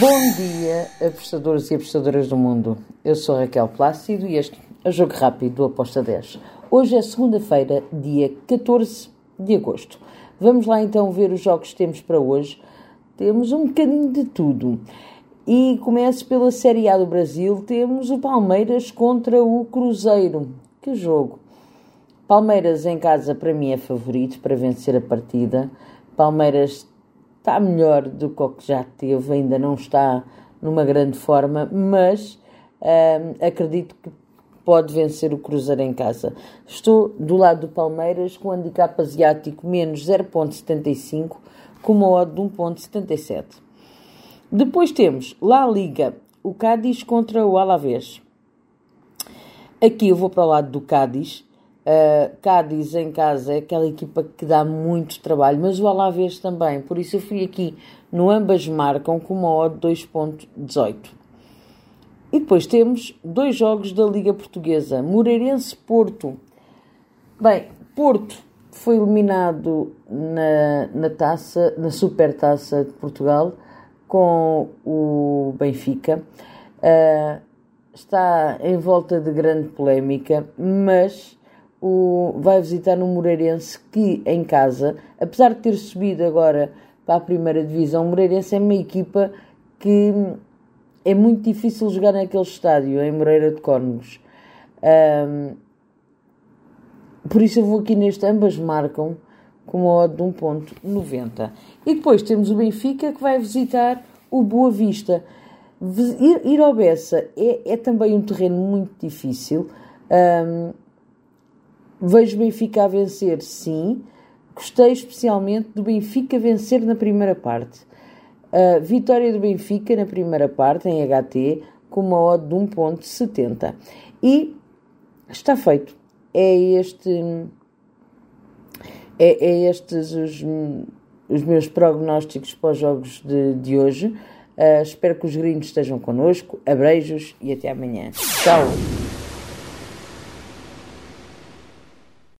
Bom dia, apostadores e apostadoras do mundo. Eu sou Raquel Plácido e este é o Jogo Rápido do Aposta 10. Hoje é segunda-feira, dia 14 de agosto. Vamos lá então ver os jogos que temos para hoje. Temos um bocadinho de tudo. E começo pela Série A do Brasil. Temos o Palmeiras contra o Cruzeiro. Que jogo! Palmeiras em casa para mim é favorito para vencer a partida. Palmeiras está melhor do que o que já teve, ainda não está numa grande forma, mas hum, acredito que pode vencer o Cruzeiro em casa. Estou do lado do Palmeiras com handicap asiático menos 0.75 com uma odd de 1.77. Depois temos La Liga, o Cádiz contra o Alavés. Aqui eu vou para o lado do Cádiz. Uh, Cádiz em casa é aquela equipa que dá muito trabalho, mas o Alavés também. Por isso eu fui aqui no ambas marcam com uma odd 2.18. E depois temos dois jogos da Liga Portuguesa. Moreirense Porto. Bem, Porto foi eliminado na, na taça, na Super Taça de Portugal com o Benfica. Uh, está em volta de grande polémica, mas o, vai visitar um Moreirense que, em casa, apesar de ter subido agora para a primeira divisão, o Moreirense é uma equipa que é muito difícil jogar naquele estádio, em Moreira de Córnegos. Um, por isso eu vou aqui neste, ambas marcam com uma odd de 1.90. E depois temos o Benfica que vai visitar o Boa Vista. Ir, ir ao Bessa é, é também um terreno muito difícil. Um, Vejo Benfica a vencer, sim. Gostei especialmente do Benfica vencer na primeira parte. A vitória do Benfica na primeira parte, em HT, com uma odd de 1.70. E está feito. É este... É, é estes os, os meus prognósticos para os jogos de, de hoje. Uh, espero que os gringos estejam connosco. Abreijos e até amanhã. Tchau!